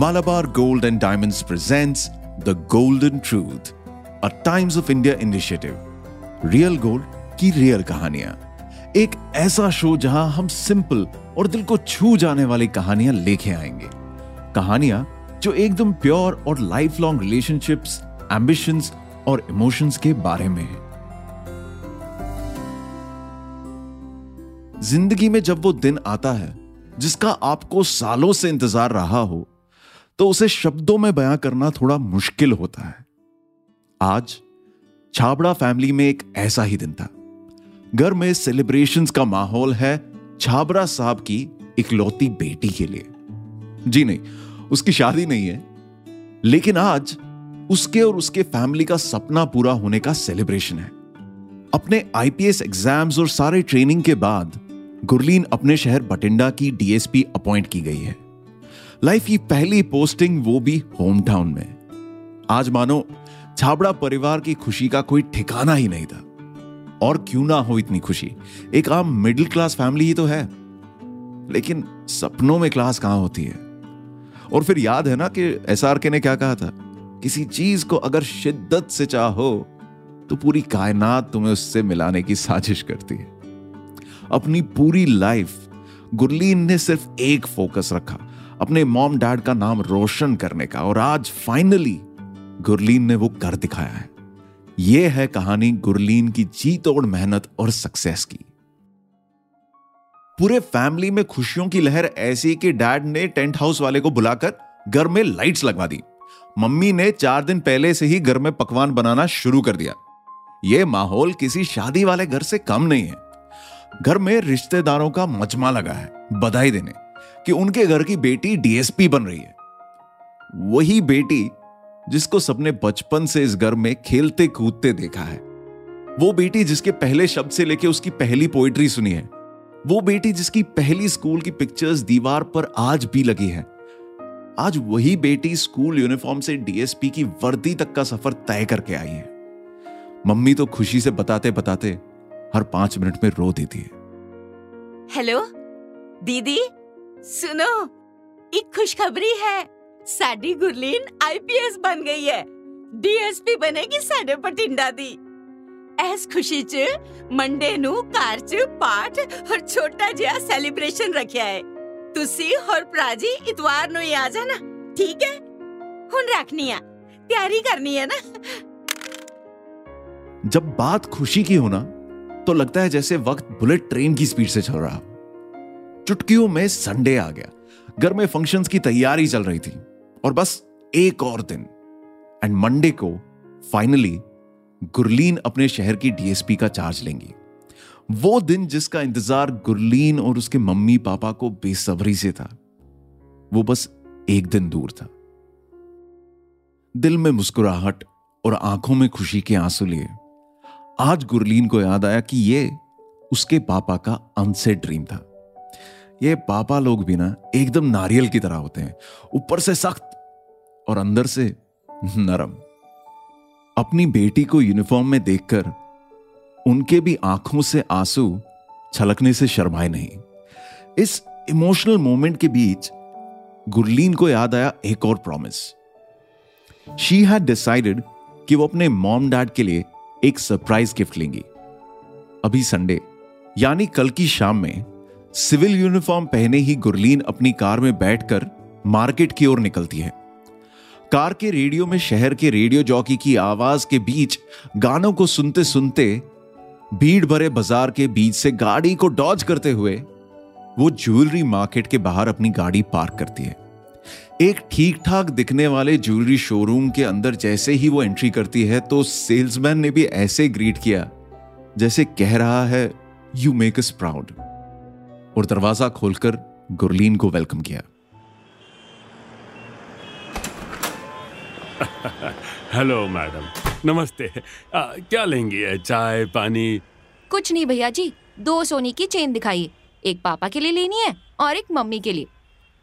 Malabar Gold and Diamonds presents The Golden Truth, a Times of India initiative. Real gold की real कहानियाँ। एक ऐसा show जहाँ हम सिंपल और दिल को छू जाने वाली कहानियाँ लेके आएँगे। कहानियाँ जो एकदम प्योर और लाइफ लॉन्ग रिलेशनशिप्स एम्बिशंस और इमोशंस के बारे में है। ज़िंदगी में जब वो दिन आता है जिसका आपको सालों से इंतज़ार रहा हो तो उसे शब्दों में बयां करना थोड़ा मुश्किल होता है। आज, छाबड़ा फैमिली में एक ऐसा ही दिन था। घर में सेलिब्रेशंस का माहौल है छाबड़ा साहब की इकलौती बेटी के लिए। जी नहीं, उसकी शादी नहीं है, लेकिन आज उसके और उसके फैमिली का सपना पूरा होने का सेलिब्रेशन है। अपने आईपीएस एग्ज़ाम्स और सारे ट्रेनिंग के बाद, गुरलीन अपने शहर बटिंडा की डीएसपी अपॉइंट की गई है। लाइफ की पहली पोस्टिंग वो भी होम टाउन में। आज मानो, छाबड़ा परिवार की खुशी का कोई ठिकाना ही नहीं था। और क्यों ना हो इतनी खुशी? एक आम मिडिल क्लास फैमिली ही तो है। लेकिन सपनों में क्लास कहाँ होती है? और फिर याद है ना कि के ने क्या कहा था? किसी चीज़ को अगर शिद्दत से चाहो तो पूरी कायनात तुम्हें उससे मिलाने की साजिश करती है। अपनी पूरी लाइफ गुरलीन ने सिर्फ़ एक फोकस रखा। अपने मॉम डैड का नाम रोशन करने का, और आज फाइनली गुरलीन ने वो कर दिखाया है। ये है कहानी गुरलीन की जी तोड़ मेहनत और सक्सेस की। पूरे फैमिली में खुशियों की लहर ऐसी कि डैड ने टेंट हाउस वाले को बुलाकर घर में लाइट्स लगवा दी। मम्मी ने चार दिन पहले से ही घर में पकवान बनाना शुरू कर दिया। यह माहौल किसी शादी वाले घर से कम नहीं है। घर में रिश्तेदारों का मजमा लगा है, बधाई देने। कि उनके घर की बेटी डीएसपी बन रही है। वही बेटी जिसको सबने बचपन से इस घर में खेलते कूदते देखा है। वो बेटी जिसके पहले शब्द से लेके उसकी पहली पोइट्री सुनी है। वो बेटी जिसकी पहली स्कूल की पिक्चर्स दीवार पर आज भी लगी है। आज वही बेटी स्कूल यूनिफॉर्म से डीएसपी की वर्दी तक का सफ़र तय करके आई है। मम्मी तो खुशी से बताते बताते हर पाँच मिनट में रो देती है। हेलो, दीदी? सुनो एक खुशखबरी है ਸਾਡੀ ਗੁਰਲੀਨ ਆਈਪੀਐਸ ਬਣ ਗਈ ਹੈ ਡੀਐਸਪੀ ਬਣੇਗੀ ਸਾਡੇ ਪਟਿੰਡਾ ਦੀ ਇਸ ਖੁਸ਼ੀ 'ਚ ਮੰਡੇ ਨੂੰ ਘਰ 'ਚ ਪਾਠ ਔਰ ਛੋਟਾ ਜਿਹਾ ਸੈਲੀਬ੍ਰੇਸ਼ਨ ਰੱਖਿਆ ਹੈ ਤੁਸੀਂ ਹੋਰ ਭਰਾ ਜੀ ਇਤਵਾਰ ਨੂੰ ਹੀ ਆ ਜਾਣਾ ਠੀਕ ਹੈ ਹੁਣ ਰੱਖਨੀ ਆ तैयारी करनी है ना जब बात खुशी की होना तो लगता है जैसे वक्त बुलेट ट्रेन की स्पीड से चल रहा चुटकियों में संडे आ गया। घर में फ़ंक्शंस की तैयारी चल रही थी और बस एक और दिन। एंड मंडे को फाइनली गुरलीन अपने शहर की डीएसपी का चार्ज लेंगी। वो दिन जिसका इंतज़ार गुरलीन और उसके मम्मी पापा को बेसब्री से था, वो बस एक दिन दूर था। दिल में मुस्कुराहट और आँखों में खुशी के आँसू लिए। आज गुरलीन को याद आया कि ये उसके पापा का अनसेट ड्रीम था। ये पापा लोग भी ना एकदम नारियल की तरह होते हैं। ऊपर से सख्त और अंदर से नरम। अपनी बेटी को यूनिफॉर्म में देखकर उनके भी आँखों से आँसू छलकने से शर्माए नहीं। इस इमोशनल मोमेंट के बीच गुरलीन को याद आया एक और प्रॉमिस। शी हैड डिसाइडेड कि वो अपने मॉम डैड के लिए एक सरप्राइज़ गिफ्ट लेंगी। अभी संडे यानी कल की शाम में सिविल यूनिफॉर्म पहने ही गुरलीन अपनी कार में बैठकर मार्केट की ओर निकलती है। कार के रेडियो में शहर के रेडियो जॉकी की आवाज़ के बीच गानों को सुनते सुनते भीड़ भरे बाज़ार के बीच से गाड़ी को डॉज करते हुए वो ज्वेलरी मार्केट के बाहर अपनी गाड़ी पार्क करती है। एक ठीक ठाक दिखने वाले ज्वेलरी शोरूम के अंदर जैसे ही वो एंट्री करती है तो सेल्समैन ने भी ऐसे ग्रीट किया, जैसे कह रहा है यू मेक अस प्राउड और दरवाज़ा खोलकर गुरलीन को वेलकम किया। Hello madam. नमस्ते। आ, क्या लेंगी चाय पानी? कुछ नहीं भैया जी दो सोने की चेन दिखाइए एक पापा के लिए लेनी है और एक मम्मी के लिए।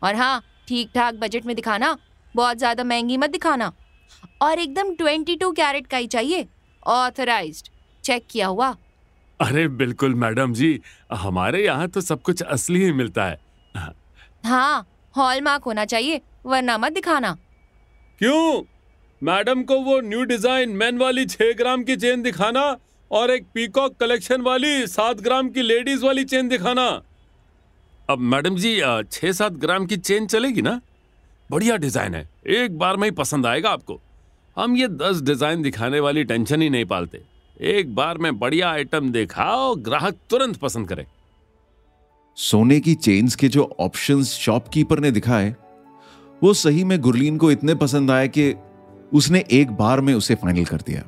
और हाँ ठीक ठाक बजट में दिखाना बहुत ज़्यादा महँगी मत दिखाना। और एकदम ट्वेंटी टू कैरेट का ही चाहिए। ऑथराइज्ड चेक किया हुआ। अरे बिल्कुल मैडम जी हमारे यहाँ तो सब कुछ असली ही मिलता है। हाँ हॉलमार्क होना चाहिए वरना मत दिखाना। क्यों? मैडम को वो न्यू डिज़ाइन मैन वाली छह ग्राम की चेन दिखाना और एक पीकॉक कलेक्शन वाली सात ग्राम की लेडीज़ वाली चेन दिखाना। अब मैडम जी छह सात ग्राम की चेन चलेगी ना? बढ़िया डिज़ाइन है एक बार में ही पसंद आएगा आपको। हम ये दस डिज़ाइन दिखाने वाली टेंशन ही नहीं पालते। एक बार में बढ़िया आइटम दिखाओ ग्राहक तुरंत पसंद करे। सोने की चेन्स के जो ऑप्शंस शॉपकीपर ने दिखाए वो सही में गुरलीन को इतने पसंद आए कि उसने एक बार में उसे फाइनल कर दिया।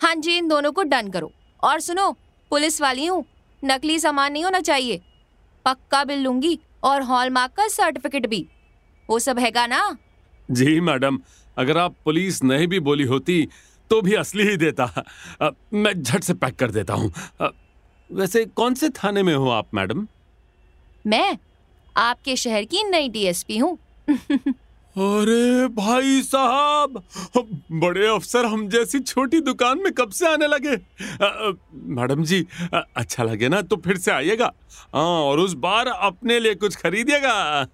हाँ जी इन दोनों को डन करो। और सुनो पुलिस वाली हूँ। नकली सामान नहीं होना चाहिए। पक्का बिल लूँगी और हॉलमार्क का सर्टिफिकेट भी। वो सब हैगा ना? जी मैडम। अगर आप पुलिस नहीं भी बोली होती तो भी असली ही देता। मैं झट से पैक कर देता हूँ। वैसे कौन से थाने में हो आप मैडम? मैं? आपके शहर की नई डीएसपी हूँ। अरे भाई साहब बड़े अफसर हम जैसी छोटी दुकान में कब से आने लगे? मैडम जी अ, अच्छा लगे ना तो फिर से आइएगा। हाँ और उस बार अपने लिए कुछ खरीदिएगा।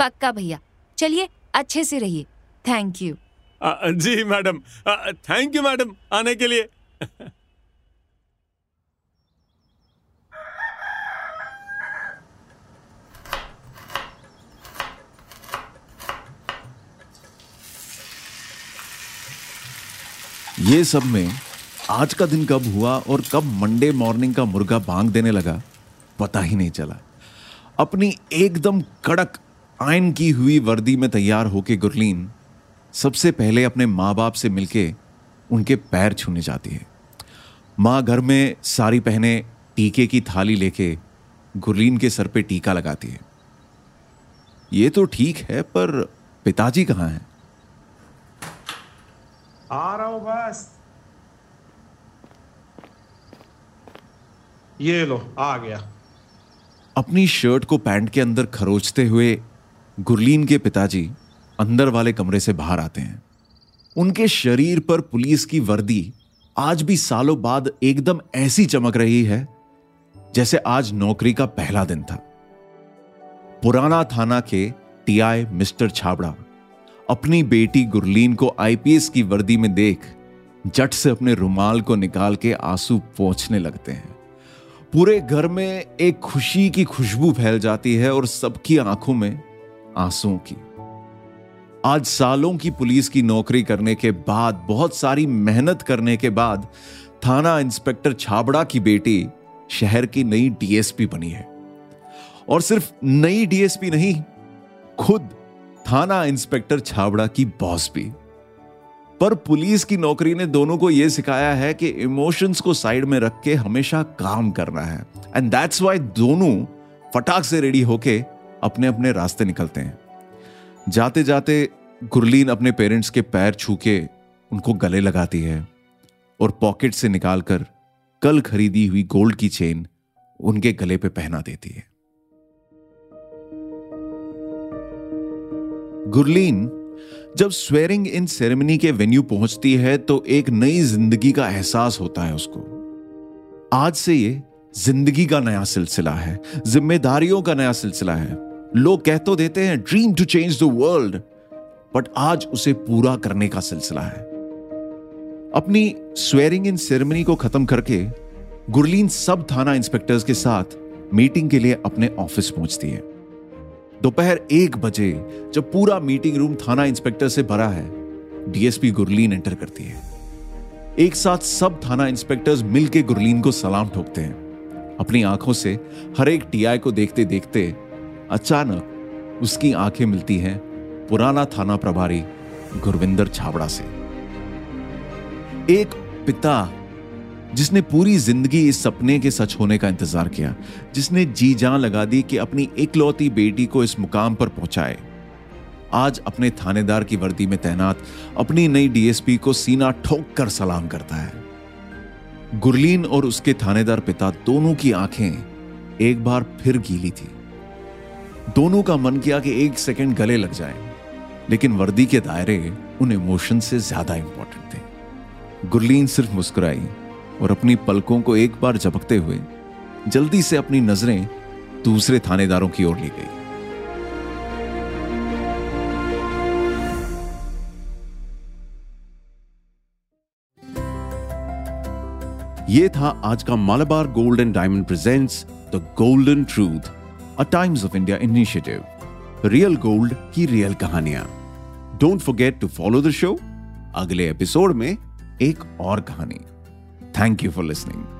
पक्का भैया चलिए अच्छे से रहिए। Thank you. अ, जी मैडम। थैंक यू मैडम आने के लिए। ये सब में आज का दिन कब हुआ और कब मंडे मॉर्निंग का मुर्गा बांग देने लगा पता ही नहीं चला। अपनी एकदम कड़क आयन की हुई वर्दी में तैयार होके गुरलीन सबसे पहले अपने माँ बाप से मिलके उनके पैर छूने जाती है। माँ घर में साड़ी पहने टीके की थाली लेके गुरलीन के सर पे टीका लगाती है। ये तो ठीक है पर पिताजी कहाँ हैं? आ रहा हूँ बस। ये लो आ गया। अपनी शर्ट को पैंट के अंदर खरोचते हुए गुरलीन के पिताजी अंदर वाले कमरे से बाहर आते हैं। उनके शरीर पर पुलिस की वर्दी आज भी सालों बाद एकदम ऐसी चमक रही है, जैसे आज नौकरी का पहला दिन था। पुराना थाना के टीआई मिस्टर छाबड़ा अपनी बेटी गुरलीन को आईपीएस की वर्दी में देख जट से अपने रुमाल को निकाल के आँसू पोंछने लगते हैं। पूरे घर में एक खुशी की खुशबू फैल जाती है और सबकी आँखों में आंसुओं की आज सालों की पुलिस की नौकरी करने के बाद, बहुत सारी मेहनत करने के बाद, थाना इंस्पेक्टर छाबड़ा की बेटी शहर की नई डीएसपी बनी है। और सिर्फ़ नई डीएसपी नहीं, खुद थाना इंस्पेक्टर छाबड़ा की बॉस भी। पर पुलिस की नौकरी ने दोनों को यह सिखाया है कि इमोशंस को साइड में रख के हमेशा काम करना है। एंड दैट्स वाई दोनों फटाक से रेडी होके अपने अपने रास्ते निकलते हैं। जाते जाते गुरलीन अपने पेरेंट्स के पैर छू के उनको गले लगाती है और पॉकेट से निकालकर कल खरीदी हुई गोल्ड की चेन उनके गले पे पहना देती है। गुरलीन जब स्वेरिंग इन सेरेमनी के वेन्यू पहुँचती है तो एक नई ज़िंदगी का एहसास होता है उसको। आज से ये ज़िंदगी का नया सिलसिला है, जिम्मेदारियों का नया सिलसिला है। लोग कह तो देते हैं dream to change the world but आज उसे पूरा करने का सिलसिला है। अपनी स्वेरिंग इन सेरेमनी को खत्म करके, गुरलीन सब थाना इंस्पेक्टर्स के साथ मीटिंग के लिए अपने ऑफ़िस पहुँचती है। दोपहर एक बजे, जब पूरा मीटिंग रूम थाना इंस्पेक्टर से भरा है डीएसपी गुरलीन एंटर करती है। एक साथ सब थाना इंस्पेक्टर्स मिलके गुरलीन को सलाम ठोकते हैं। अपनी आँखों से हर एक टीआई को देखते देखते अचानक उसकी आँखें मिलती हैं पुराना थाना प्रभारी गुरविंदर छाबड़ा से। एक पिता जिसने पूरी ज़िंदगी इस सपने के सच होने का इंतज़ार किया, जिसने जी जान लगा दी कि अपनी इकलौती बेटी को इस मुकाम पर पहुँचाए। आज अपने थानेदार की वर्दी में तैनात अपनी नई डीएसपी को सीना ठोक कर सलाम करता है। गुरलीन और उसके थानेदार पिता दोनों की आँखें एक बार फिर गीली थी। दोनों का मन किया कि एक सेकंड गले लग जाए, लेकिन वर्दी के दायरे उन इमोशन से ज़्यादा इंपॉर्टेंट थे। गुरलीन सिर्फ़ मुस्कुराई और अपनी पलकों को एक बार झपकते हुए जल्दी से अपनी नज़रें दूसरे थानेदारों की ओर ली गई। ये था आज का Malabar gold and diamond presents the golden truth a Times of India initiative real gold की रियल कहानियाँ. Don't forget to follow the show अगले एपिसोड में एक और कहानी. Thank you for listening